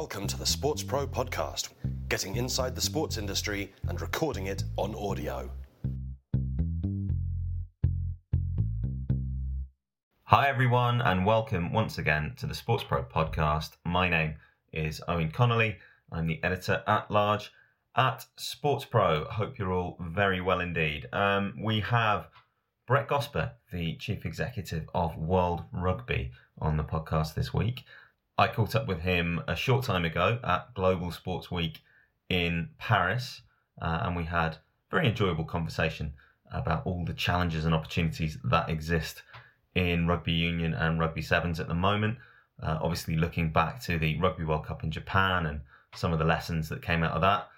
Welcome to the Sports Pro podcast, getting inside the sports industry and recording it on audio. Hi, everyone, and welcome once again to the Sports Pro podcast. My name is Eoin Connolly. I'm the editor at large at Sports Pro. Hope you're all very well indeed. Um, we have Brett Gosper, the chief executive of World Rugby, on the podcast this week. I caught up with him a short time ago at Global Sports Week in Paris, uh, and we had a very enjoyable conversation about all the challenges and opportunities that exist in rugby union and rugby sevens at the moment. Uh, obviously, looking back to the Rugby World Cup in Japan and some of the lessons that came out of that.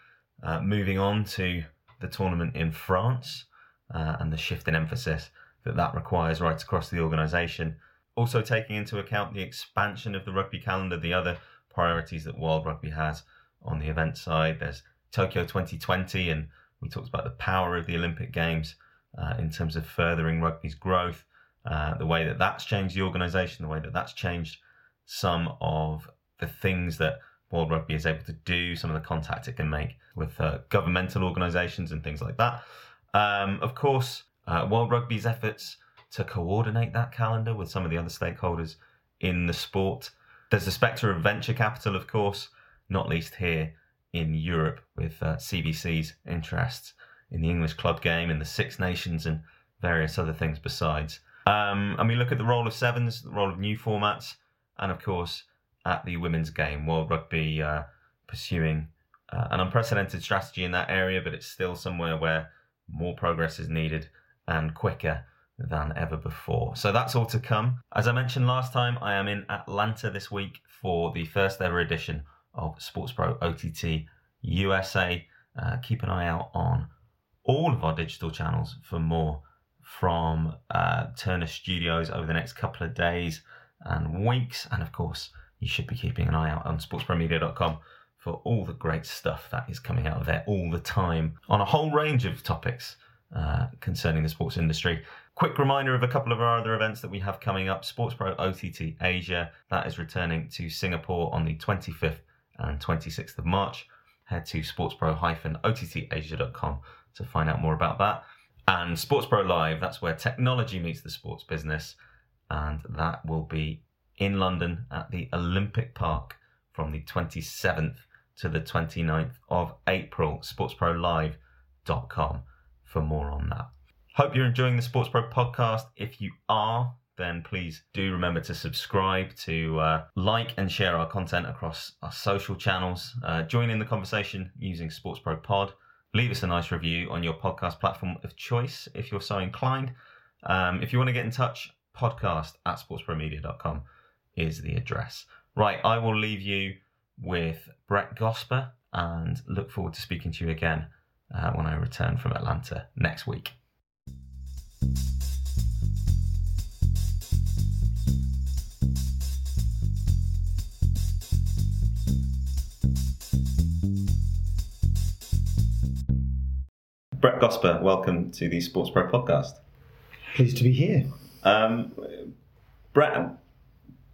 Uh, moving on to the tournament in France uh, and the shift in emphasis that that requires right across the organisation also taking into account the expansion of the rugby calendar, the other priorities that World Rugby has on the event side. There's Tokyo 2020, and we talked about the power of the Olympic Games uh, in terms of furthering rugby's growth, uh, the way that that's changed the organisation, the way that that's changed some of the things that World Rugby is able to do, some of the contact it can make with uh, governmental organisations and things like that. Um, of course, uh, World Rugby's efforts to coordinate that calendar with some of the other stakeholders in the sport. There's the spectre of venture capital, of course, not least here in Europe with uh, CVC's interests in the English club game, in the Six Nations, and various other things besides. Um, and we look at the role of sevens, the role of new formats, and of course at the women's game. World Rugby uh, pursuing uh, an unprecedented strategy in that area, but it's still somewhere where more progress is needed and quicker than ever before. So that's all to come. As I mentioned last time, I am in Atlanta this week for the first ever edition of Sports Pro OTT USA. Uh, keep an eye out on all of our digital channels for more from uh, Turner Studios over the next couple of days and weeks. And of course, you should be keeping an eye out on sportspromedia.com for all the great stuff that is coming out of there all the time on a whole range of topics uh, concerning the sports industry. Quick reminder of a couple of our other events that we have coming up. Sports Pro OTT Asia, that is returning to Singapore on the 25th and 26th of March. Head to sportspro-ottasia.com to find out more about that. And Sports Pro Live, that's where technology meets the sports business. And that will be in London at the Olympic Park from the 27th to the 29th of April. SportsProLive.com for more on that. Hope you're enjoying the Sports Pro podcast. If you are, then please do remember to subscribe, to uh, like and share our content across our social channels. Uh, join in the conversation using Sports Pro Pod. Leave us a nice review on your podcast platform of choice if you're so inclined. Um, if you want to get in touch, podcast at sportspromedia.com is the address. Right, I will leave you with Brett Gosper and look forward to speaking to you again uh, when I return from Atlanta next week. Brett Gosper, welcome to the Sports Pro podcast. Pleased to be here. Um, Brett,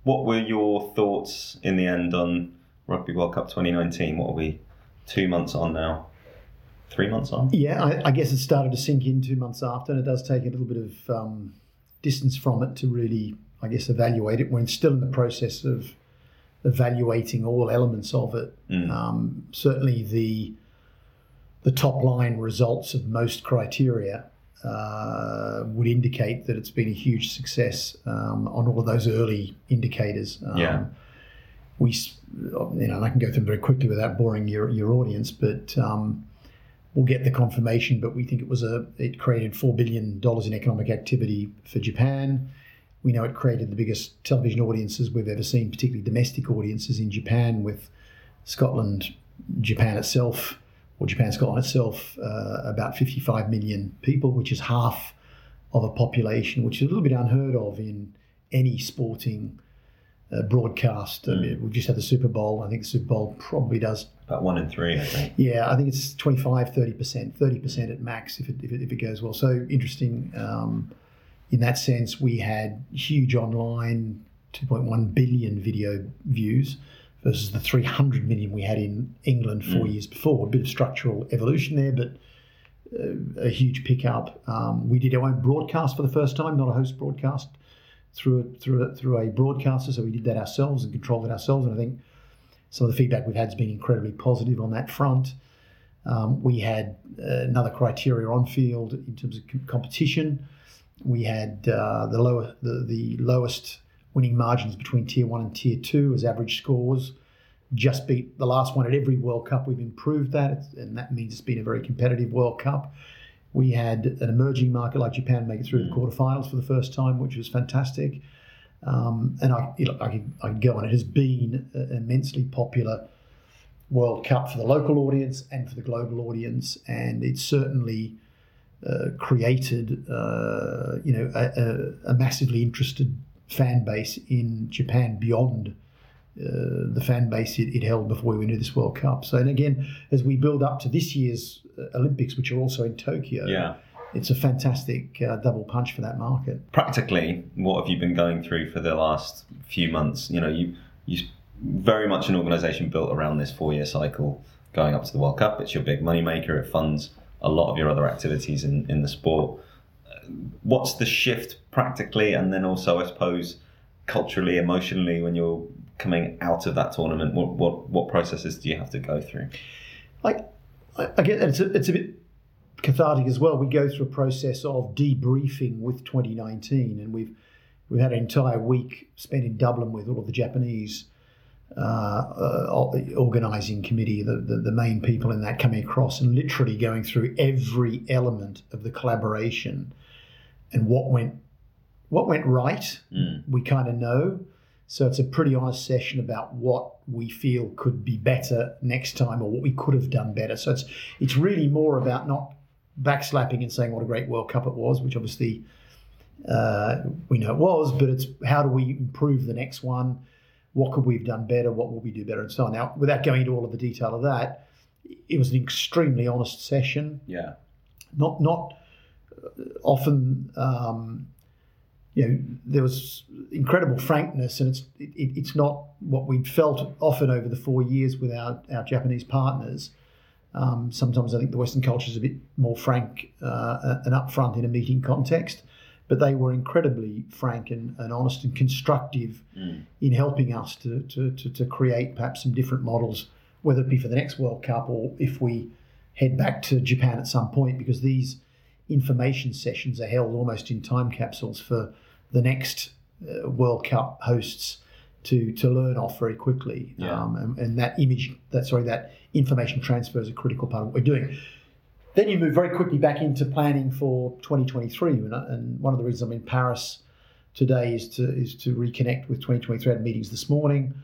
what were your thoughts in the end on Rugby World Cup 2019? What are we two months on now? Three months on? Yeah, I, I, guess it started to sink in two months after, and it does take a little bit of um, distance from it to really, I guess, evaluate it. We're still in the process of evaluating all elements of it. Mm. Um, certainly, the the top line results of most criteria uh, would indicate that it's been a huge success um, on all of those early indicators. Um, yeah. We, you know, I can go through them very quickly without boring your, your audience, but um, we'll get the confirmation, but we think it was a it created four billion dollars in economic activity for Japan. We know it created the biggest television audiences we've ever seen, particularly domestic audiences in Japan, with Scotland, Japan itself, or Japan Scotland itself, uh, about 55 million people, which is half of a population, which is a little bit unheard of in any sporting uh, broadcast. Mm. I mean, we've just had the Super Bowl. I think the Super Bowl probably does about one in three, I think. Yeah, I think it's 25, 30%, 30% at max if it, if it, if it goes well. So interesting. Um, in that sense, we had huge online 2.1 billion video views versus the 300 million we had in England four years before. A bit of structural evolution there, but uh, a huge pickup. Um, we did our own broadcast for the first time, not a host broadcast through a, through a, through a broadcaster. So we did that ourselves and controlled it ourselves. And I think some of the feedback we've had has been incredibly positive on that front. Um, we had uh, another criteria on field in terms of com- competition. We had uh, the lower the, the lowest winning margins between tier one and tier two as average scores. Just beat the last one at every World Cup. We've improved that, and that means it's been a very competitive World Cup. We had an emerging market like Japan make it through the quarterfinals for the first time, which was fantastic. Um, and I, you know, I, could, I could go on. It has been an immensely popular World Cup for the local audience and for the global audience, and it's certainly uh, created, uh, you know, a, a, a, massively interested fan base in Japan beyond uh, the fan base it, it, held before we went to this World Cup. So, and again, as we build up to this year's uh, Olympics, which are also in Tokyo, yeah. It's a fantastic uh, double punch for that market. Practically, what have you been going through for the last few months? You know, you you very much an organisation built around this four-year cycle going up to the World Cup. It's your big money maker. It funds a lot of your other activities in, in the sport. What's the shift practically, and then also, I suppose, culturally, emotionally, when you're coming out of that tournament? What what, what processes do you have to go through? Like, I, I get it's a, it's a bit cathartic as well. We go through a process of debriefing with 2019, and we've we've had an entire week spent in Dublin with all of the Japanese uh, uh, organising committee, the, the, the main people in that coming across and literally going through every element of the collaboration and what went what went right. Mm. We kind of know. So it's a pretty honest session about what we feel could be better next time or what we could have done better. So it's it's really more about not backslapping and saying what a great World Cup it was, which obviously uh, we know it was, but it's how do we improve the next one? What could we have done better? What will we do better? And so on. Now, without going into all of the detail of that, it was an extremely honest session. Yeah. Not not often. Um, you know, there was incredible frankness, and it's it, it's not what we'd felt often over the four years with our, our Japanese partners. Um, sometimes I think the Western culture is a bit more frank uh, and upfront in a meeting context, but they were incredibly frank and, and honest and constructive mm. in helping us to, to, to, to create perhaps some different models, whether it be for the next World Cup or if we head back to Japan at some point, because these information sessions are held almost in time capsules for the next uh, World Cup hosts to to learn off very quickly. Yeah. Um, and, and, that image, that sorry, that information transfer is a critical part of what we're doing. Then you move very quickly back into planning for 2023, and, and one of the reasons I'm in Paris today is to is to reconnect with 2023. I had meetings this morning.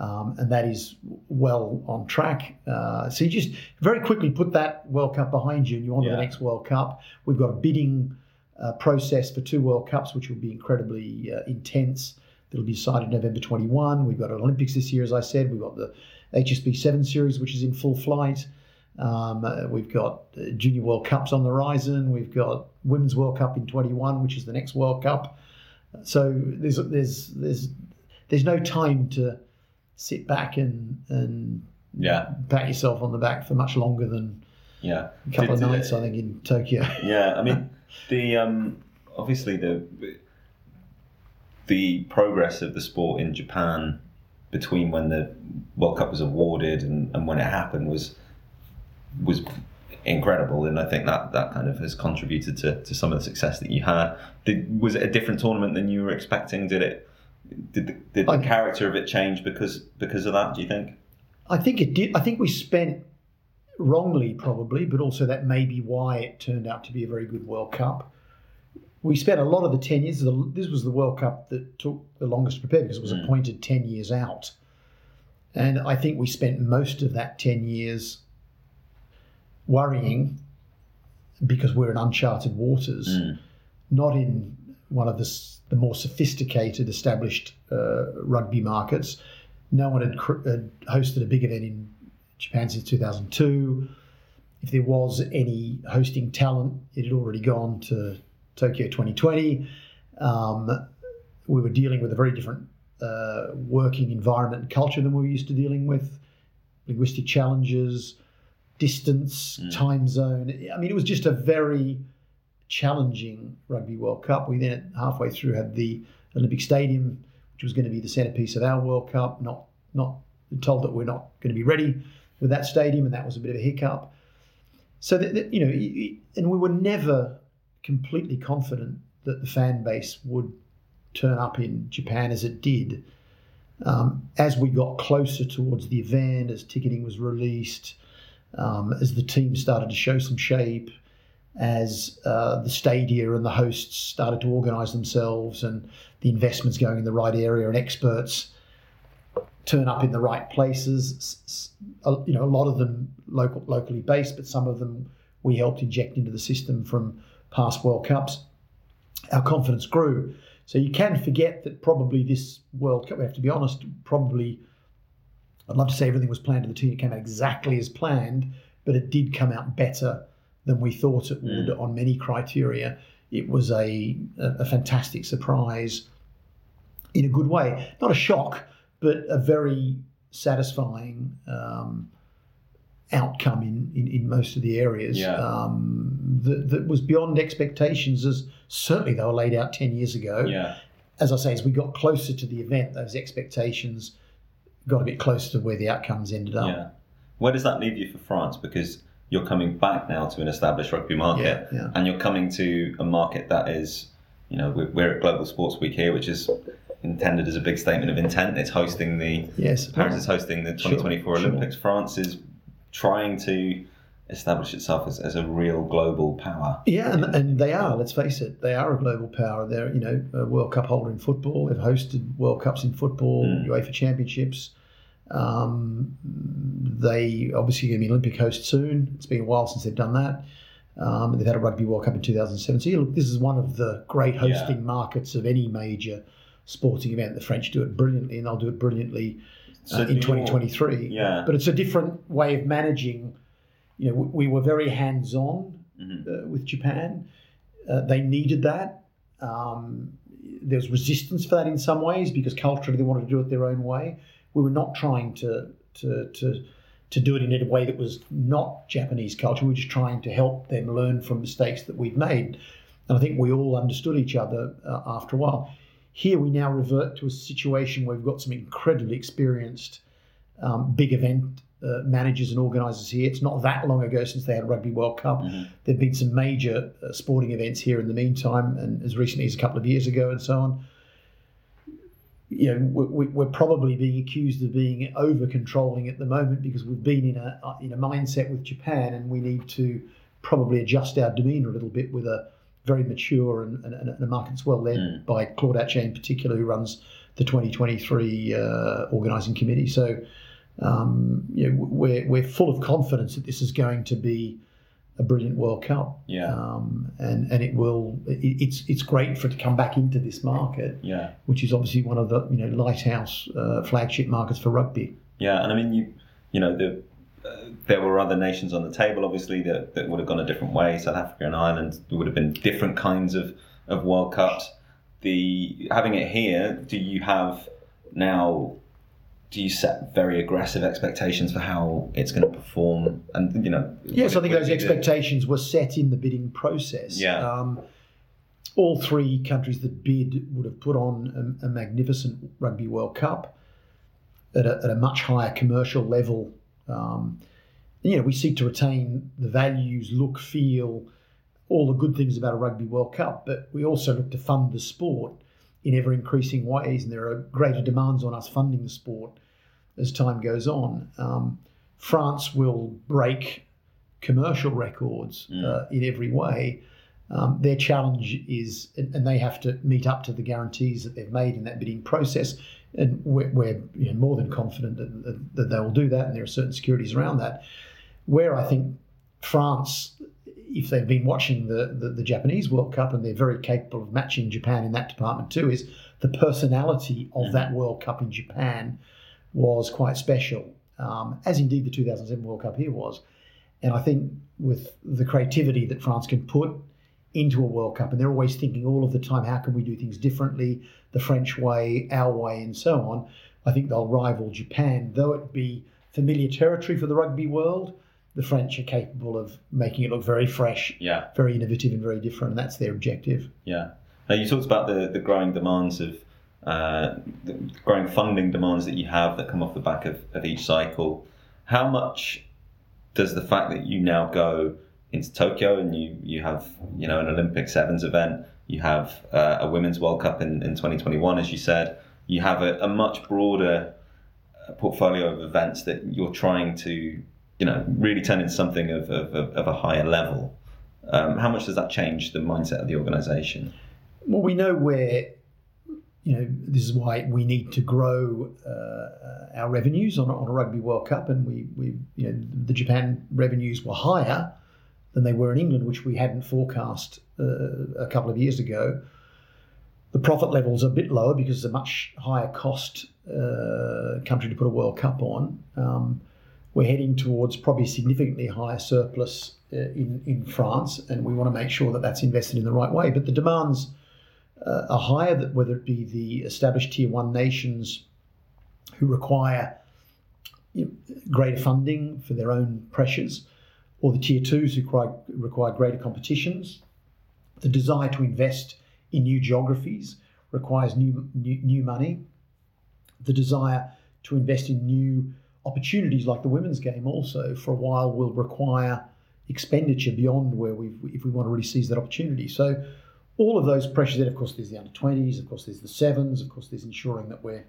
Um, and that is well on track. Uh, so you just very quickly put that World Cup behind you, and you're on Yeah. to the next World Cup. We've got a bidding uh, process for two World Cups, which will be incredibly uh, intense. That'll be decided November 21. We've got an Olympics this year, as I said. We've got the HSBC 7 Series, which is in full flight. Um, uh, we've got uh, Junior World Cups on the horizon. We've got Women's World Cup in 21, which is the next World Cup. So there's there's there's there's no time to sit back and and Yeah. pat yourself on the back for much longer than Yeah. a couple Did- of did- nights, I think, in Tokyo. Yeah, I mean, the um, obviously the the progress of the sport in Japan between when the World Cup was awarded and, and when it happened was was incredible, and I think that that kind of has contributed to, to some of the success that you had. Did, was it a different tournament than you were expecting? Did it? Did the, did the I- character of it change because because of that? Do you think? I think it did. I think we spent wrongly, probably, but also that may be why it turned out to be a very good World Cup. We spent a lot of the 10 years, the- this was the World Cup that took the longest to prepare because it was Mm. appointed 10 years out. And I think we spent most of that 10 years worrying because we're in uncharted waters Mm. not in one of the, the more sophisticated, established uh, rugby markets. No one had, cr- had hosted a big event in Japan since 2002. If there was any hosting talent, it had already gone to Tokyo 2020. Um, we were dealing with a very different uh, working environment and culture than we were used to dealing with, linguistic challenges, distance, Mm. time zone. I mean, it was just a very challenging Rugby World Cup. We then halfway through had the Olympic Stadium, which was going to be the centerpiece of our World Cup. Not not told that we're not going to be ready with that stadium, and that was a bit of a hiccup. So that, that, you know, and we were never completely confident that the fan base would turn up in Japan as it did. Um, as we got closer towards the event, as ticketing was released, um, as the team started to show some shape, as uh, the stadia and the hosts started to organise themselves, and the investments going in the right area, and experts turn up in the right places. You know, a lot of them local, locally based, but some of them we helped inject into the system from past World Cups. Our confidence grew. So you can forget that probably this World Cup, we have to be honest, probably, I'd love to say everything was planned to the team. It came out exactly as planned, but it did come out better than we thought it would on many criteria. It was a, a, a fantastic surprise in a good way. Not a shock, but a very satisfying um, outcome in, in, in most of the areas Yeah. um, that, that was beyond expectations as certainly they were laid out 10 years ago. Yeah. As I say, as we got closer to the event, those expectations got a bit closer to where the outcomes ended up. Yeah. Where does that leave you for France? Because you're coming back now to an established rugby market, Yeah, yeah. and you're coming to a market that is, you know, we're, we're at Global Sports Week here, which is intended as a big statement of intent. It's hosting the Yes. Paris is hosting the 2024 sure. Olympics. France is trying to establish itself as, as a real global power. Yeah, and, and they are. Let's face it, they are a global power. They're you know a World Cup holder in football. They've hosted World Cups in football, Mm. UEFA Championships. Um, they obviously going to be Olympic host soon. It's been a while since they've done that. Um, they've had a Rugby World Cup in 2007. So yeah, look, this is one of the great hosting markets of any major sporting event. The French do it brilliantly, and they'll do it brilliantly So in do you- 2023. Yeah. But it's a different way of managing. You know, we, we were very hands-on Mhm. uh, with Japan. Uh, they needed that. Um, there's resistance for that in some ways because culturally they wanted to do it their own way. We were not trying to to to to do it in a way that was not Japanese culture. We were just trying to help them learn from mistakes that we'd made. And I think we all understood each other uh, after a while. Here we now revert to a situation where we've got some incredibly experienced um, big event uh, managers and organisers here. It's not that long ago since they had a Rugby World Cup. Mhm. There have been some major uh, sporting events here in the meantime, and as recently as a couple of years ago, and so on. You know, we, we- we're probably being accused of being over controlling at the moment because we've been in a uh, in a mindset with Japan, and we need to probably adjust our demeanour a little bit with a very mature and, and, and a market that's well led Mm. by Claude Atcher in particular, who runs the 2023 uh, organising committee. So, um, you know, we're we're full of confidence that this is going to be a brilliant World Cup. Yeah. Um, and and it will. It, it's it's great for it to come back into this market, Yeah. which is obviously one of the you know lighthouse uh, flagship markets for rugby. Yeah, and I mean, you you know, the, there were other nations on the table, obviously, that, that would have gone a different way. South Africa and Ireland there would have been different kinds of, of World Cups. The having it here, do you have now? Do you set very aggressive expectations for how it's going to perform? And you know, Yes, I think those expectations were set in the bidding process. Yeah. Um, all three countries that bid would have put on a, a magnificent Rugby World Cup at a, at a much higher commercial level. Um, you know, we seek to retain the values, look, feel, all the good things about a Rugby World Cup, but we also look to fund the sport in ever increasing ways, and there are greater demands on us funding the sport as time goes on. Um, France will break commercial records uh, in every way. Um, their challenge is, and they have to meet up to the guarantees that they've made in that bidding process. And we're, we're you know, more than confident that, that, that they will do that, and there are certain securities around that. Where I think France, if they've been watching the, the, the Japanese World Cup and they're very capable of matching Japan in that department too, is the personality of that World Cup in Japan was quite special, um, as indeed the 2007 World Cup here was. And I think with the creativity that France can put into a World Cup, and they're always thinking all of the time, how can we do things differently, the French way, our way, and so on. I think they'll rival Japan, though it be familiar territory for the rugby world. The French are capable of making it look very fresh, Yeah, very innovative, and very different, and that's their objective. yeah. Now you talked about the, the growing demands of uh, the growing funding demands that you have that come off the back of, of each cycle. How much does the fact that you now go into Tokyo and you, you have you know an Olympic sevens event, you have uh, a women's World Cup in, in 2021, as you said, you have a, a much broader uh, portfolio of events that you're trying to you know really turn into something of, of, of a higher level. Um, how much does that change the mindset of the organisation? Well, we know where, you know, this is why we need to grow uh, our revenues on, on a Rugby World Cup, and we, we, you know, the Japan revenues were higher than they were in England, which we hadn't forecast uh, a couple of years ago. The profit levels are a bit lower because it's a much higher cost uh, country to put a World Cup on. Um, we're heading towards probably significantly higher surplus uh, in in France, and we want to make sure that that's invested in the right way. But the demands uh, are higher, that whether it be the established tier one nations who require you know, greater funding for their own pressures, or the tier twos who require, require greater competitions. The desire to invest in new geographies requires new, new, new money. The desire to invest in new opportunities like the women's game also for a while will require expenditure beyond where we if we want to really seize that opportunity. So all of those pressures. Then of course there's the under twenties, of course there's the sevens, of course there's ensuring that we're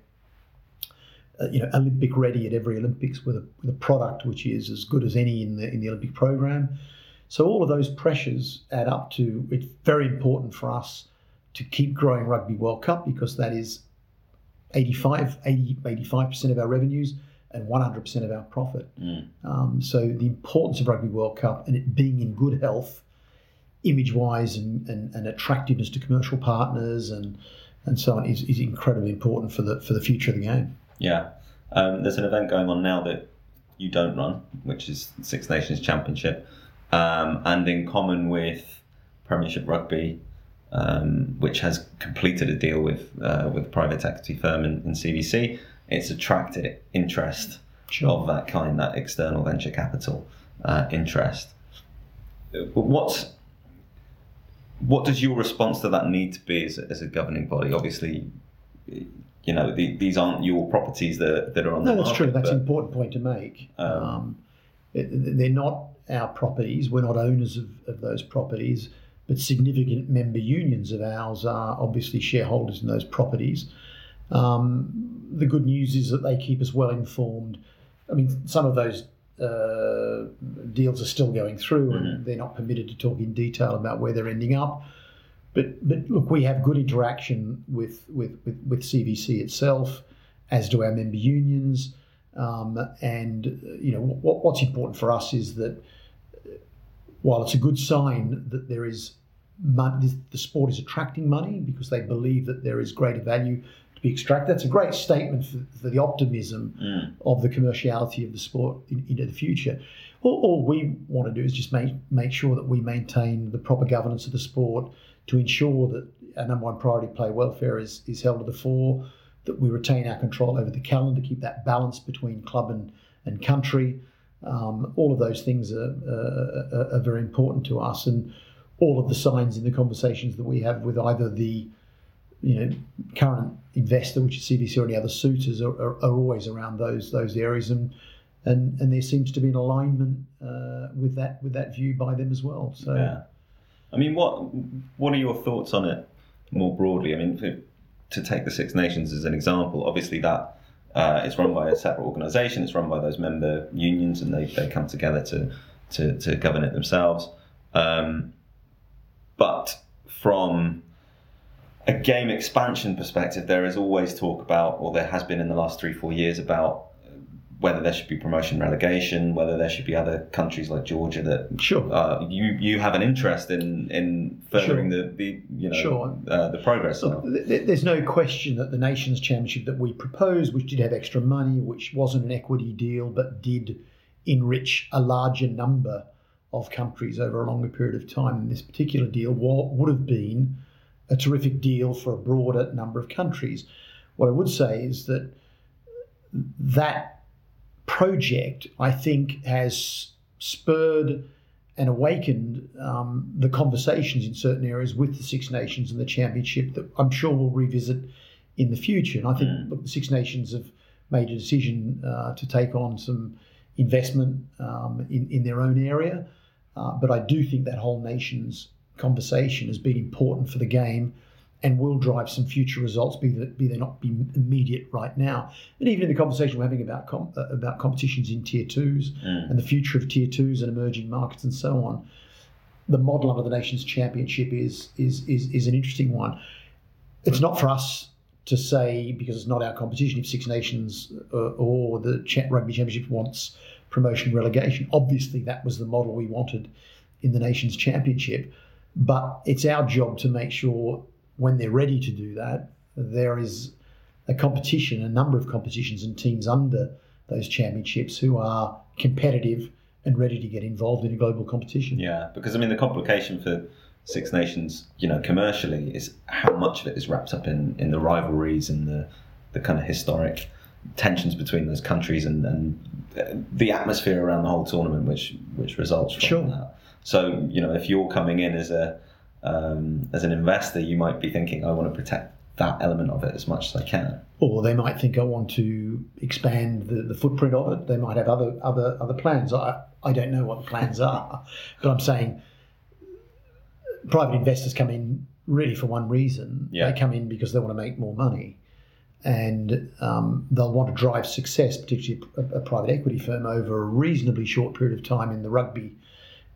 uh, you know Olympic ready at every Olympics with a, with a product which is as good as any in the in the Olympic program. So all of those pressures add up to it's very important for us to keep growing Rugby World Cup because that is 85, 80, 85% of our revenues and 100% of our profit. Mm. Um, so the importance of Rugby World Cup and it being in good health, image-wise and, and, and attractiveness to commercial partners and and so on is, is incredibly important for the for the future of the game. Yeah. Um, there's an event going on now that you don't run, which is Six Nations Championship. Um, and in common with Premiership Rugby, um, which has completed a deal with uh, with a private equity firm in, in CVC, it's attracted interest of that kind, that external venture capital uh, interest. What's what does your response to that need to be as a, as a governing body? Obviously, you know the, these aren't your properties that, that are on No, the that's market, true. That's but- an important point to make. Um, Um, they're not our properties. We're not owners of, of those properties, but significant member unions of ours are obviously shareholders in those properties. Um, the good news is that they keep us well informed. I mean, some of those uh, deals are still going through, and they're not permitted to talk in detail about where they're ending up. But but look, we have good interaction with with with, with CVC itself, as do our member unions. Um, and you know what, what's important for us is that while it's a good sign that there is money, the sport is attracting money because they believe that there is greater value to be extracted. That's a great statement for, for the optimism Mm. of the commerciality of the sport in, into the future. All, all we want to do is just make make sure that we maintain the proper governance of the sport to ensure that our number one priority, play welfare, is is held to the fore. That we retain our control over the calendar, keep that balance between club and and country. Um, all of those things are, uh, are, are very important to us, and all of the signs in the conversations that we have with either the you know current investor, which is CVC, or any other suitors, are, are, always around those those areas, and and and there seems to be an alignment uh, with that with that view by them as well. So Yeah. I mean, what what are your thoughts on it more broadly? I mean, for, to take the Six Nations as an example, obviously that uh, run by a separate organisation. It's run by those member unions, and they, they come together to to, to govern it themselves. Um, but from a game expansion perspective, there is always talk about, or there has been in the last three four years about whether there should be promotion relegation, whether there should be other countries like Georgia that sure. uh, you you have an interest in in furthering the, the you know Sure. uh, the progress So of. th- th- there's no question that the Nations Championship that we proposed, which did have extra money, which wasn't an equity deal, but did enrich a larger number of countries over a longer period of time. And this particular deal would have been a terrific deal for a broader number of countries. What I would say is that that project, I think, has spurred and awakened um, the conversations in certain areas with the Six Nations and the Championship that I'm sure we'll revisit in the future. And I think mm. look, the Six Nations have made a decision uh, to take on some investment um, in, in their own area. Uh, but I do think that whole nation's conversation has been important for the game and will drive some future results, be that be they not be immediate right now. And even in the conversation we're having about com- uh, about competitions in tier twos mm. and the future of tier twos and emerging markets and so on, the model under the nations championship is is is, is an interesting one. It's not for us to say because it's not our competition if Six Nations uh, or the rugby championship wants promotion relegation. Obviously, that was the model we wanted in the nations championship. But it's our job to make sure when they're ready to do that, there is a competition, a number of competitions and teams under those championships who are competitive and ready to get involved in a global competition. Yeah, because I mean the complication for Six Nations, you know, commercially is how much of it is wrapped up in, in the rivalries and the, the kind of historic tensions between those countries and, and uh, the atmosphere around the whole tournament, which which results from sure. that. So you know, if you're coming in as a um, as an investor, you might be thinking, I want to protect that element of it as much as I can. Or they might think I want to expand the, the footprint of it. They might have other other other plans. I I don't know what the plans are, but I'm saying private investors come in really for one reason. Yeah. They come in because they want to make more money. And um, they'll want to drive success, particularly a, a private equity firm, over a reasonably short period of time in the rugby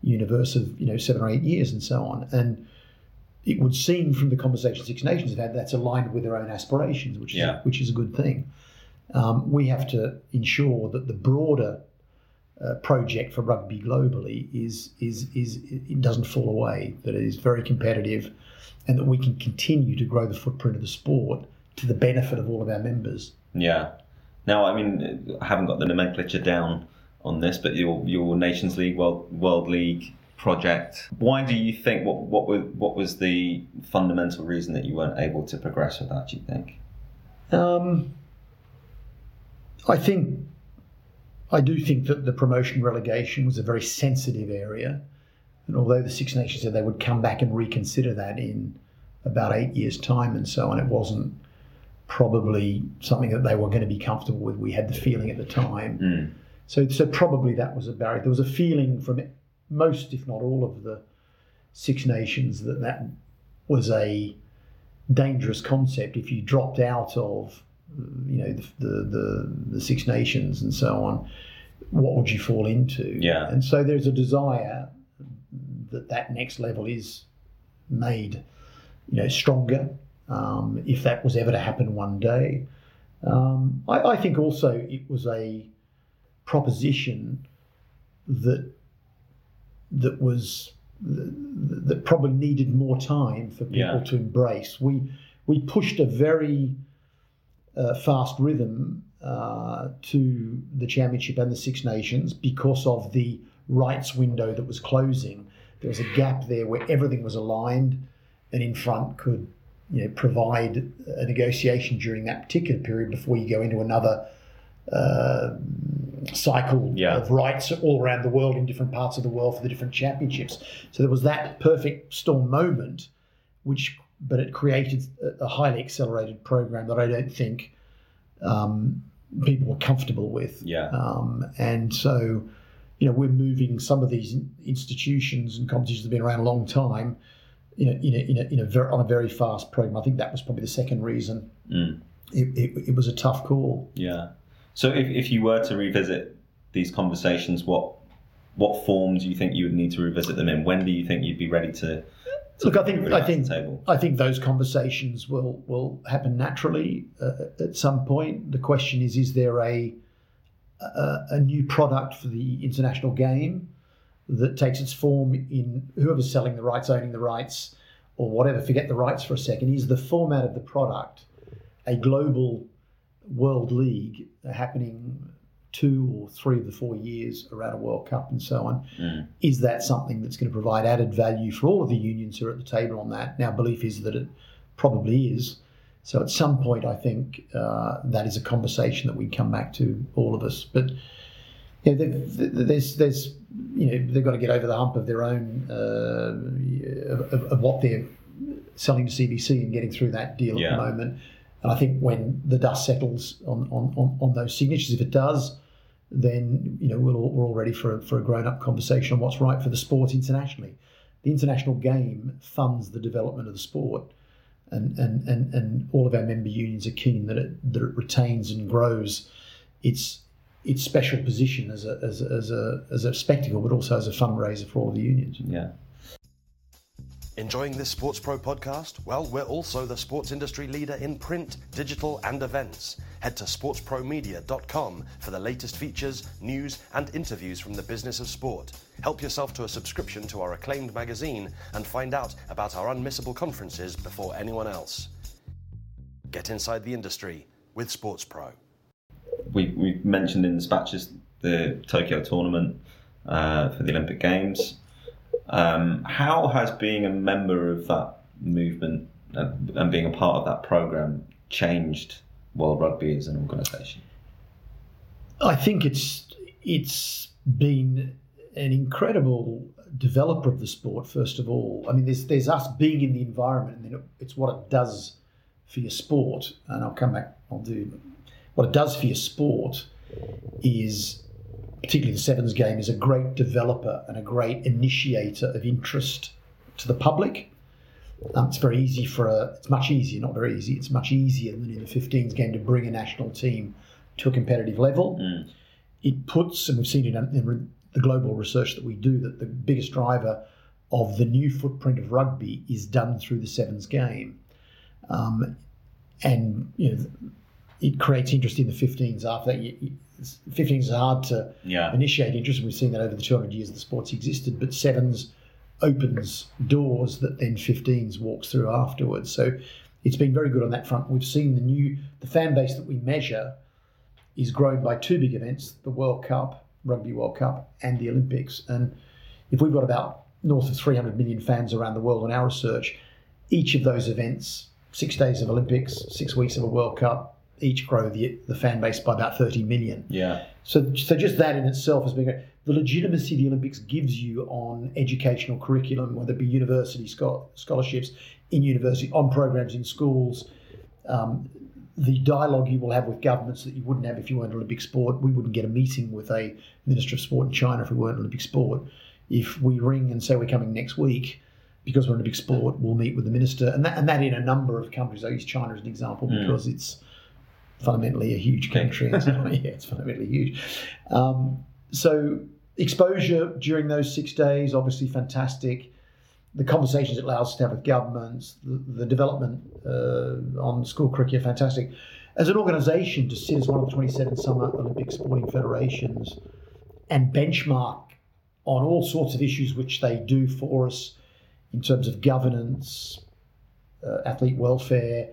universe of you know seven or eight years and so on. And it would seem from the conversation Six Nations have had that's aligned with their own aspirations, which is yeah. which is a good thing. Um, we have to ensure that the broader uh, project for rugby globally is is is it doesn't fall away. That it is very competitive, and that we can continue to grow the footprint of the sport to the benefit of all of our members. Yeah. Now, I mean, I haven't got the nomenclature down on this, but your your Nations League, World World League project. Why do you think what what was what was the fundamental reason that you weren't able to progress with that? Do you think? Um, I think I do think that the promotion relegation was a very sensitive area, and although the Six Nations said they would come back and reconsider that in about eight years' time and so on, it wasn't probably something that they were going to be comfortable with. We had the feeling at the time. Mm. So, so probably that was a barrier. There was a feeling from most, if not all, of the Six Nations that that was a dangerous concept. If you dropped out of, you know, the the, the, the Six Nations and so on, what would you fall into? Yeah. And so there's a desire that that next level is made, you know, stronger um, if that was ever to happen one day. Um, I, I, think also it was a proposition that that was that probably needed more time for people yeah. to embrace. We we pushed a very uh, fast rhythm uh, to the championship and the Six Nations because of the rights window that was closing. There was a gap there where everything was aligned, and in front could you know, provide a negotiation during that particular period before you go into another uh, cycle yeah. of rights all around the world in different parts of the world for the different championships. So there was that perfect storm moment, which but it created a highly accelerated program that I don't think um, people were comfortable with. Yeah. Um, and so, you know, we're moving some of these institutions and competitions that have been around a long time You know, in a, in a, in a very, on a very fast program. I think that was probably the second reason. Mm. It, it, it, was a tough call. Yeah. So if, if you were to revisit these conversations, what what form do you think you would need to revisit them in? When do you think you'd be ready to? to Look, I think I think I think those conversations will will happen naturally uh, at some point. The question is: Is there a, a a new product for the international game? that takes its form in whoever's selling the rights, owning the rights, or whatever. Forget the rights for a second. Is the format of the product a global world league happening two or three of the four years around a World Cup and so on. Mm. Is that something that's going to provide added value for all of the unions who are at the table on that? Now, belief is that it probably is. So at some point, I think uh, that is a conversation that we come back to, all of us. But you know, there's, there's, you know, they've got to get over the hump of their own, uh, of, of what they're selling to CVC and getting through that deal Yeah. at the moment. And I think when the dust settles on, on, on, on those signatures, if it does, then you know we're all, we're all ready for a, for a grown up conversation on what's right for the sport internationally. The international game funds the development of the sport, and and, and, and all of our member unions are keen that it that it retains and grows its its special position as a as a, as a, as a spectacle, but also as a fundraiser for all the unions. Yeah. Enjoying this Sports Pro podcast? Well, we're also the sports industry leader in print, digital, and events. Head to sportspromedia.com for the latest features, news, and interviews from the business of sport. Help yourself to a subscription to our acclaimed magazine and find out about our unmissable conferences before anyone else. Get inside the industry with Sports Pro. we, we mentioned in the dispatches the Tokyo tournament uh, for the Olympic Games. Um, how has being a member of that movement and, being a part of that program changed World Rugby as an organisation? I think it's it's been an incredible developer of the sport. First of all, I mean, there's there's us being in the environment, and then it's what it does for your sport. And I'll come back. I'll do what it does for your sport is particularly the sevens game is a great developer and a great initiator of interest to the public. Um, it's very easy for a. It's much easier, not very easy. It's much easier than in the 15s game to bring a national team to a competitive level. Mm. It puts, and we've seen it in, in the global research that we do, that the biggest driver of the new footprint of rugby is done through the sevens game, um, and you know it creates interest in the 15s. After that, you, you, 15s is hard to Yeah. initiate interest, and we've seen that over the 200 years the sport's existed. But sevens opens doors that then 15s walks through afterwards. So it's been very good on that front. We've seen the new the fan base that we measure is grown by two big events: the World Cup, Rugby World Cup, and the Olympics. And if we've got about north of 300 million fans around the world on our research, each of those events, six days of Olympics, six weeks of a World Cup, each grow the, the fan base by about 30 million. Yeah. So, so just that in itself has been great. The legitimacy the Olympics gives you on educational curriculum, whether it be university scholarships in university, on programs in schools, um, the dialogue you will have with governments that you wouldn't have if you weren't Olympic sport. We wouldn't get a meeting with a minister of sport in China if we weren't Olympic sport. If we ring and say we're coming next week because we're Olympic sport, we'll meet with the minister, and that, and that in a number of countries. I use China as an example Mm. because it's fundamentally a huge country. So, yeah, it's fundamentally huge. Um, so exposure during those six days, obviously fantastic. The conversations it allows us to have with governments, the, the development uh, on school cricket, fantastic. As an organisation, to sit as one of the 27 summer Olympic sporting federations and benchmark on all sorts of issues which they do for us in terms of governance, uh, athlete welfare,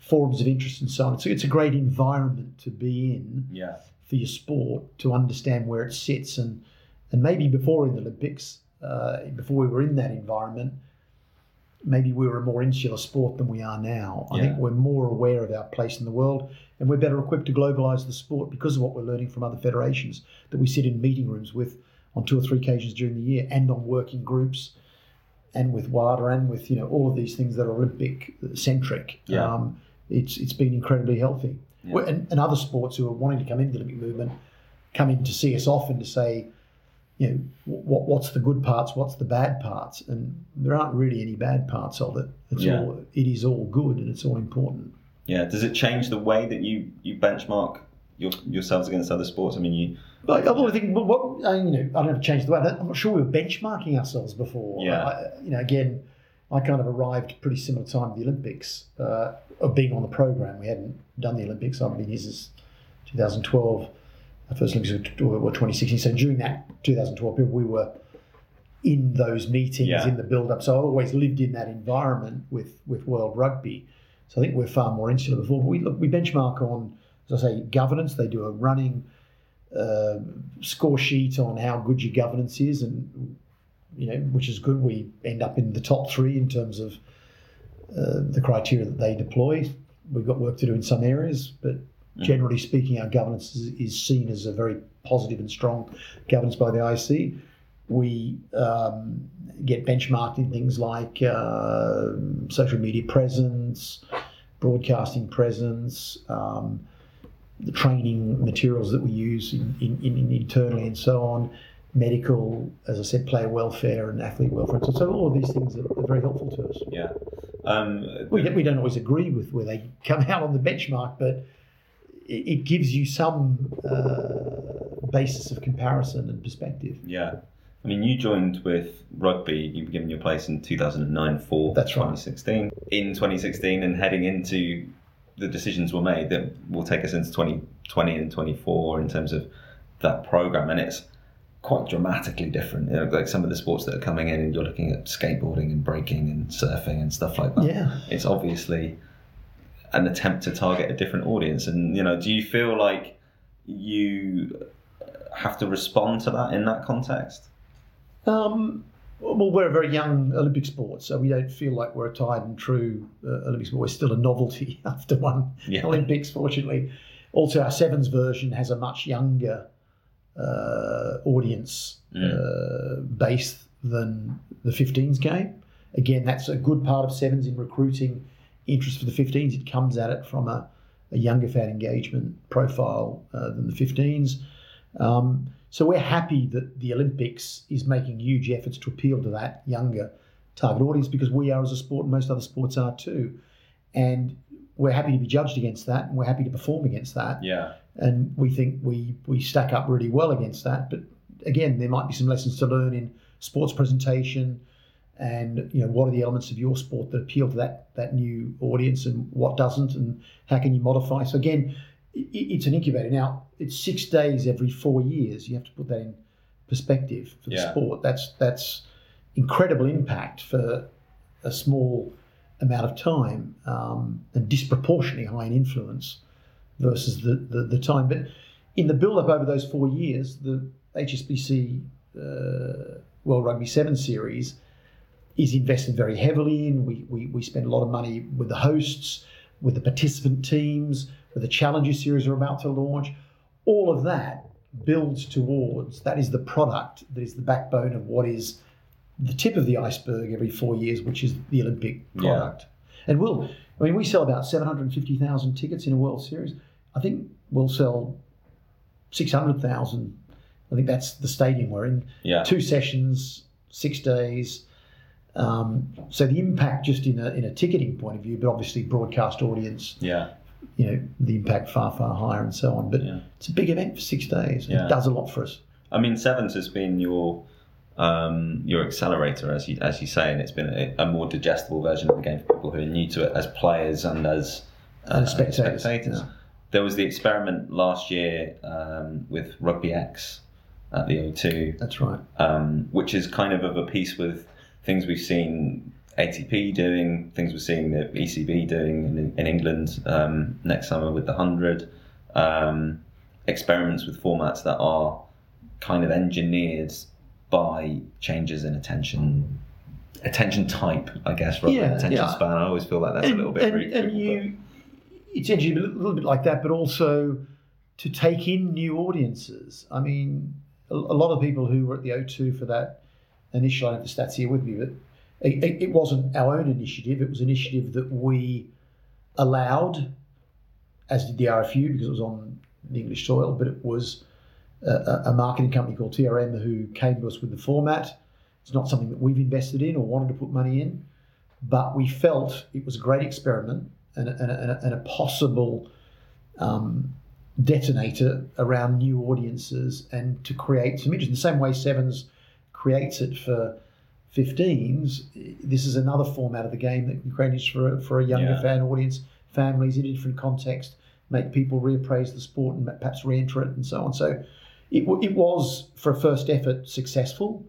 forums of interest, and so on. So it's a great environment to be in Yeah. for your sport to understand where it sits and and maybe before in the Olympics, uh, before we were in that environment, maybe we were a more insular sport than we are now. I think we're more aware of our place in the world and we're better equipped to globalise the sport because of what we're learning from other federations that we sit in meeting rooms with on two or three occasions during the year and on working groups and with WADA and with you know all of these things that are Olympic centric. Yeah. Um, it's it's been incredibly healthy. Yeah. And, and other sports who are wanting to come into the Olympic movement come in to see us often to say, you know, what what's the good parts, what's the bad parts, and there aren't really any bad parts of it. It's Yeah. all it is all good and it's all important. Yeah. Does it change the way that you, you benchmark your, yourselves against other sports? I mean, you. But I want to think, well, what I, you know, I don't have to change the way. I'm not sure we were benchmarking ourselves before. Yeah. I, you know, again, I kind of arrived pretty similar time to the Olympics uh, of being on the program. We hadn't done the Olympics. I've been here since 2012. The first Olympics were, were 2016. So during that 2012 period, we were in those meetings, Yeah. in the build-up. So I always lived in that environment with with World Rugby. So I think we're far more insular before. But we look, we benchmark on, as I say, governance. They do a running uh, score sheet on how good your governance is, and you know, which is good. We end up in the top three in terms of uh, the criteria that they deploy. We've got work to do in some areas, but generally speaking, our governance is, is, seen as a very positive and strong governance by the IOC. We um, get benchmarked in things like uh, social media presence, broadcasting presence, um, the training materials that we use in, in, in internally and so on, medical, as I said, player welfare and athlete welfare. So, so all of these things are, are very helpful to us. Yeah. Um, we, we don't always agree with where they come out on the benchmark, but it, it gives you some uh, basis of comparison and perspective. Yeah. I mean, you joined with rugby. You were given your place in 2009 for That's right. In 2016, and heading into the decisions were made that will take us into 2020 and 24 in terms of that program, and it's quite dramatically different. You know, like some of the sports that are coming in, and you're looking at skateboarding and breaking and surfing and stuff like that. Yeah. It's obviously an attempt to target a different audience, and you know, do you feel like you have to respond to that in that context? Um, well, we're a very young Olympic sport, so we don't feel like we're a tried and true uh, Olympic sport. We're still a novelty after one Yeah. Olympics, fortunately. Also, our sevens version has a much younger uh, audience uh, base than the 15s game. Again, that's a good part of sevens in recruiting interest for the 15s. It comes at it from a, a younger fan engagement profile uh, than the 15s. Um, so we're happy that the Olympics is making huge efforts to appeal to that younger target audience because we are as a sport and most other sports are too. And we're happy to be judged against that and we're happy to perform against that. Yeah. And we think we, we stack up really well against that. But again, there might be some lessons to learn in sports presentation and you know what are the elements of your sport that appeal to that that new audience and what doesn't and how can you modify? So again i- it's an incubator. Now it's six days every four years. You have to put that in perspective for the Yeah. sport. That's that's incredible impact for a small amount of time um, and disproportionately high in influence versus the, the, the time but in the build up over those four years the HSBC uh, World Rugby 7 series is invested very heavily in. We, we, we spend a lot of money with the hosts, with the participant teams, with the Challenger series we're about to launch. All of that builds towards that is the product that is the backbone of what is the tip of the iceberg every four years, which is the Olympic Yeah. product. And we'll, I mean, we sell about 750,000 tickets in a World Series. I think we'll sell 600,000. I think that's the stadium we're in Yeah. two sessions, six days. Um, so the impact just in a, in a ticketing point of view, but obviously broadcast audience, Yeah. you know, the impact far, far higher and so on. But Yeah. it's a big event for six days. Yeah. It does a lot for us. I mean, sevens has been your um, your accelerator, as you as you say, and it's been a, a more digestible version of the game for people who are new to it as players and as uh, And as spectators, yeah. There was the experiment last year um, with Rugby X at the O2, That's right. um, which is kind of of a piece with things we've seen ATP doing, things we're seeing the ECB doing in, in England um, next summer with the 100, um, experiments with formats that are kind of engineered by changes in attention attention type, I guess, rather Yeah, than attention yeah. span. I always feel like that's and, a little bit and, and you, it's a little bit like that, but also to take in new audiences. I mean, a, a lot of people who were at the O2 for that initial, I don't have the stats here with me, but it, it, wasn't our own initiative. It was an initiative that we allowed, as did the RFU because it was on the English soil, but it was a- a marketing company called TRM who came to us with the format. It's not something that we've invested in or wanted to put money in but we felt it was a great experiment and a, and a, and a, possible um, detonator around new audiences and to create some interest. In the same way Sevens creates it for 15s, this is another format of the game that can create interest for a, for a younger Yeah. fan audience, families in a different context, make people reappraise the sport and perhaps re-enter it and so on. So it, w- it was, for a first effort, successful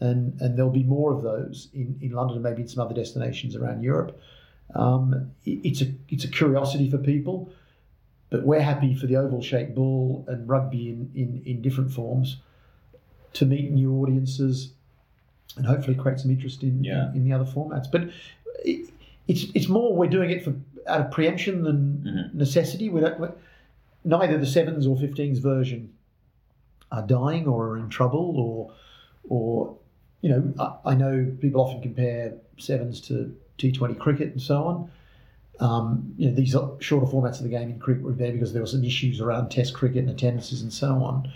and and there'll be more of those in, in London and maybe in some other destinations around Europe. Um, it's a it's a curiosity for people. but we're happy for the oval shaped ball and rugby in, in, in different forms to meet new audiences and hopefully create some interest in, Yeah. in, in the other formats. But it, it's it's more we're doing it for out of preemption than Mhm. necessity. We don't, neither the sevens or 15s version are dying or are in trouble or or you know I, I know people often compare sevens to T20 cricket and so on. Um, you know these are shorter formats of the game in cricket were better because there were some issues around Test cricket and attendances and so on.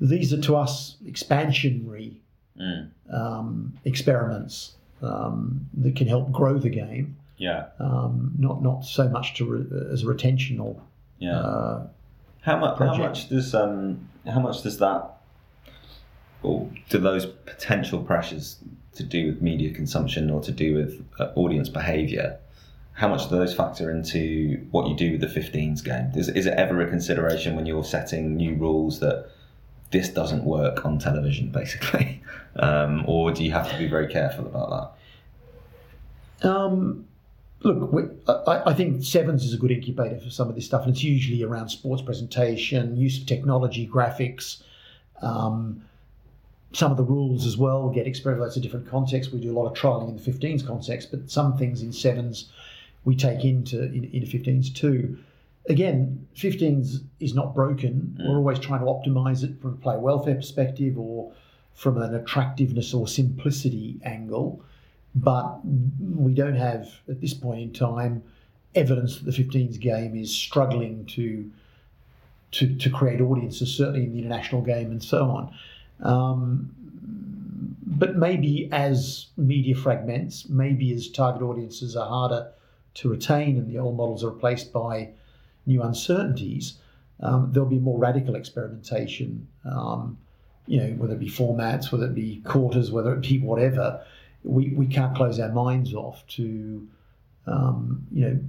These are to us expansionary Mm. um, experiments um, that can help grow the game, Yeah. um, not not so much to re- as a retentional. Yeah. Uh, How much? How much does um? How much does that? Or do those potential pressures to do with media consumption or to do with uh, audience behaviour? How much do those factor into what you do with the 15s game? Is, is it ever a consideration when you're setting new rules that this doesn't work on television, basically, um, or do you have to be very careful about that? Um, look, we, I, I think Sevens is a good incubator for some of this stuff, and it's usually around sports presentation, use of technology, graphics, um, some of the rules as well get experimented. That's a different context. We do a lot of trialing in the 15s context, but some things in Sevens we take into in, into 15s too. Again, 15s is not broken. Mm. We're always trying to optimize it from a player welfare perspective or from an attractiveness or simplicity angle but we don't have at this point in time evidence that the 15s game is struggling to to, to create audiences, certainly in the international game and so on. Um, but maybe as media fragments, maybe as target audiences are harder to retain and the old models are replaced by new uncertainties, um, there'll be more radical experimentation. Um, you know, whether it be formats, whether it be quarters, whether it be whatever, we, we can't close our minds off to, um, you know,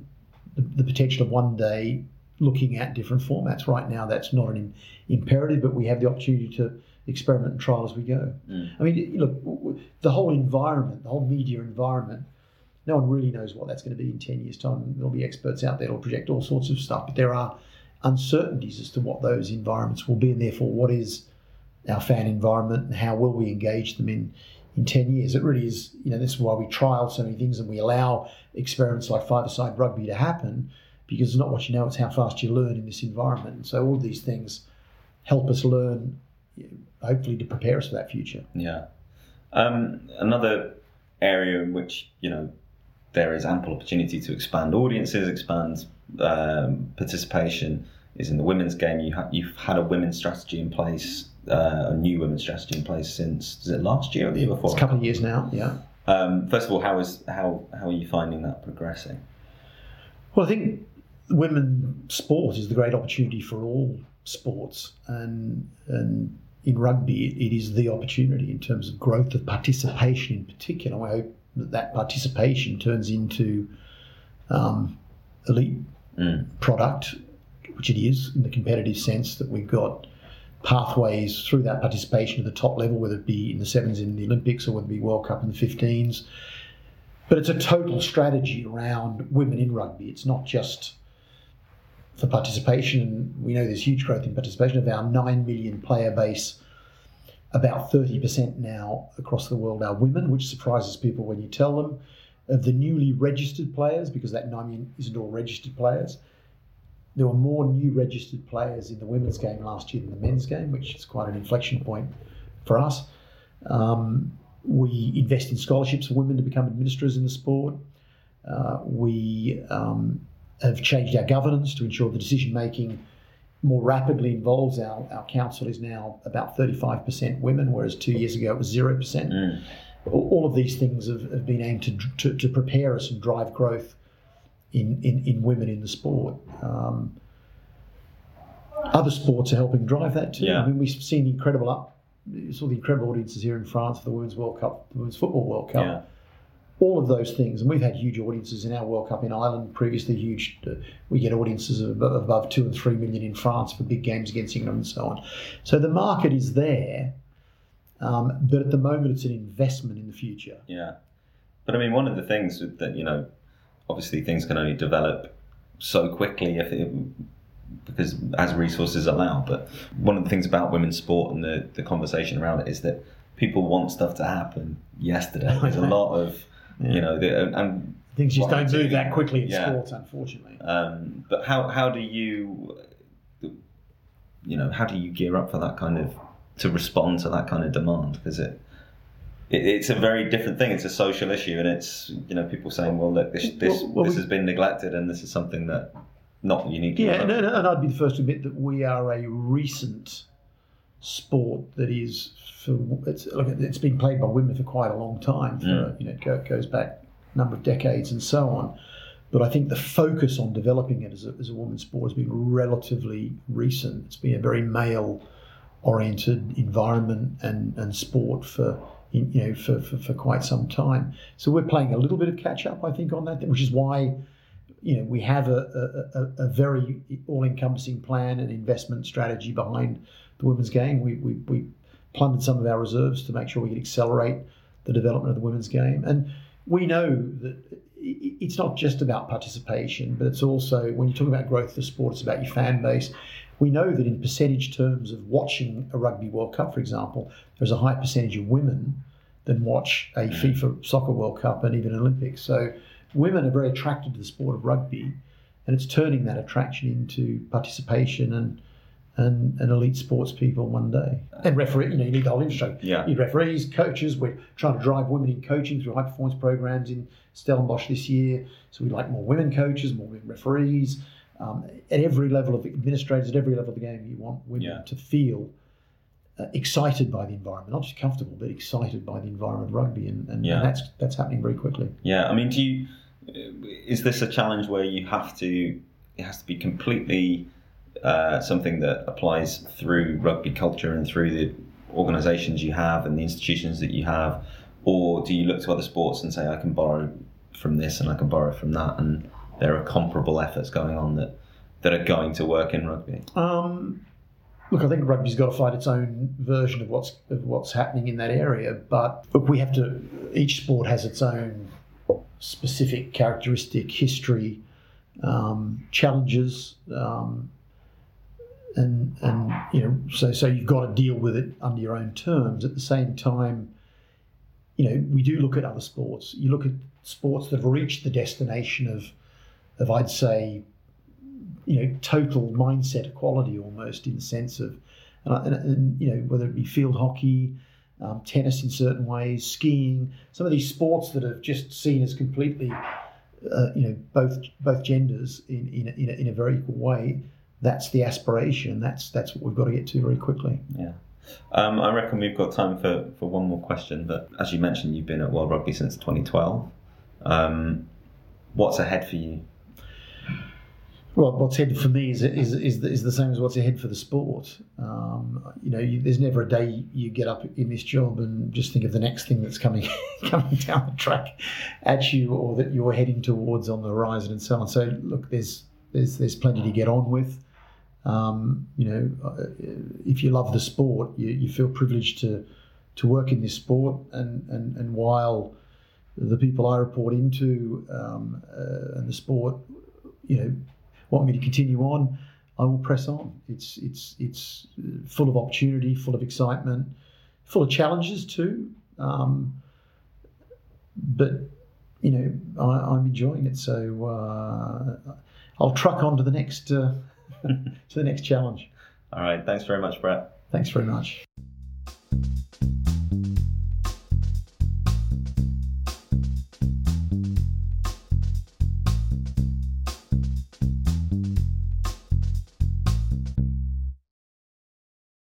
the, the potential of one day looking at different formats. Right now, that's not an imperative, but we have the opportunity to experiment and trial as we go. Mm. I mean, look, the whole environment, the whole media environment, no one really knows what that's going to be in 10 years' time. There'll be experts out there who'll project all sorts of stuff, but there are uncertainties as to what those environments will be, and therefore, what is our fan environment and how will we engage them in, in 10 years. It really is, you know, this is why we trial so many things and we allow experiments like five-a-side rugby to happen because it's not what you know, it's how fast you learn in this environment. And so all of these things help us learn, hopefully to prepare us for that future. Yeah. Um, another area in which you know there is ample opportunity to expand audiences, expand um, participation, is in the women's game. You ha- you've had a women's strategy in place, uh, a new women's strategy in place since is it last year or the year before? It's a couple of years now, yeah. Um, first of all, how is how how are you finding that progressing? Well, I think women sport is the great opportunity for all sports, and and in rugby, it, is the opportunity in terms of growth of participation in particular. I hope that that participation turns into um, elite Mm. product, which it is in the competitive sense that we've got pathways through that participation to the top level, whether it be in the sevens in the Olympics or whether it be World Cup in the 15s. But it's a total strategy around women in rugby. It's not just for participation. We know there's huge growth in participation of our 9 million player base. About 30% now across the world are women, which surprises people when you tell them. Of the newly registered players, because that 9 million isn't all registered players, there were more new registered players in the women's game last year than the men's game, which is quite an inflection point for us. Um, we invest in scholarships for women to become administrators in the sport. Uh, we um, have changed our governance to ensure the decision making more rapidly involves our, our council is now about 35% women, whereas two years ago it was 0%. Mm. All of these things have, have been aimed to, to, to prepare us and drive growth in, in, in women in the sport. Um, other sports are helping drive that too. Yeah. I mean, we've seen incredible up. Saw the incredible audiences here in France for the Women's World Cup, the Women's Football World Cup. Yeah. All of those things, and we've had huge audiences in our World Cup in Ireland. Previously, huge. Uh, we get audiences of above, above two and three million in France for big games against England and so on. So the market is there, um, but at the moment, it's an investment in the future. Yeah, but I mean, one of the things that you know, obviously things can only develop so quickly if it, because as resources allow. But one of the things about women's sport and the, the conversation around it is that people want stuff to happen yesterday. There's a lot of, yeah. you know, the, and things just don't move that quickly in yeah. sports, unfortunately. Um, but how how do you, you know, how do you gear up for that kind of to respond to that kind of demand? Because it it, it's a very different thing. It's a social issue, and it's you know people saying, well, look, this this well, well, this we, has been neglected, and this is something that not unique. Yeah, and, and I'd be the first to admit that we are a recent sport that is for it's look, it's been played by women for quite a long time. For mm. you know, it goes back a number of decades and so on. But I think the focus on developing it as a, as a women's sport has been relatively recent. It's been a very male oriented environment and, and sport for in, you know, for, for, for, quite some time. So we're playing a little bit of catch up, I think, on that, which is why, you know, we have a, a, a very all-encompassing plan and investment strategy behind the women's game. We, we, we plundered some of our reserves to make sure we could accelerate the development of the women's game. And we know that it's not just about participation, but it's also, when you talk about growth of the sport, it's about your fan base we know that in percentage terms of watching a Rugby World Cup, for example, there's a high percentage of women than watch a mm. FIFA Soccer World Cup and even Olympics. So women are very attracted to the sport of rugby, and it's turning that attraction into participation and and, and elite sports people one day. And referee, you know, you need the whole infrastructure. Yeah. You need referees, coaches. We're trying to drive women in coaching through high performance programs in Stellenbosch this year. So we'd like more women coaches, more women referees um, at every level of administrators, at every level of the game, you want women yeah. to feel uh, excited by the environment, not just comfortable, but excited by the environment of rugby, and, and, yeah. and that's that's happening very quickly. Yeah, I mean, do you? Is this a challenge where you have to? It has to be completely uh, something that applies through rugby culture and through the organisations you have and the institutions that you have, or do you look to other sports and say, I can borrow from this and I can borrow from that and there are comparable efforts going on that that are going to work in rugby? Um, look, I think rugby's got to find its own version of what's of what's happening in that area. But we have to. Each sport has its own specific characteristic, history, um, challenges, um, and and you know, so so you've got to deal with it under your own terms. At the same time, you know, we do look at other sports. You look at sports that have reached the destination of of I'd say, you know, total mindset equality almost in the sense of, and, and you know, whether it be field hockey, um, tennis in certain ways, skiing, some of these sports that have just seen as completely, uh, you know, both both genders in in a, in a, in a very equal way. That's the aspiration. That's that's what we've got to get to very quickly. Yeah. Um, I reckon we've got time for, for one more question. But as you mentioned, you've been at World Rugby since 2012. Um, what's ahead for you well, what's ahead for me is, is, is, is the same as what's ahead for the sport. Um, you know, you, there's never a day you get up in this job and just think of the next thing that's coming coming down the track at you, or that you're heading towards on the horizon, and so on. So, look, there's there's there's plenty to get on with. Um, you know, uh, if you love the sport, you, you feel privileged to to work in this sport, and and and while the people I report into um, uh, and the sport, you know want me to continue on, I will press on. It's it's it's full of opportunity, full of excitement, full of challenges too. Um, but you know, I, am enjoying it. So uh, I'll truck on to the next uh, to the next challenge. All right. Thanks very much, Brett. Thanks very much.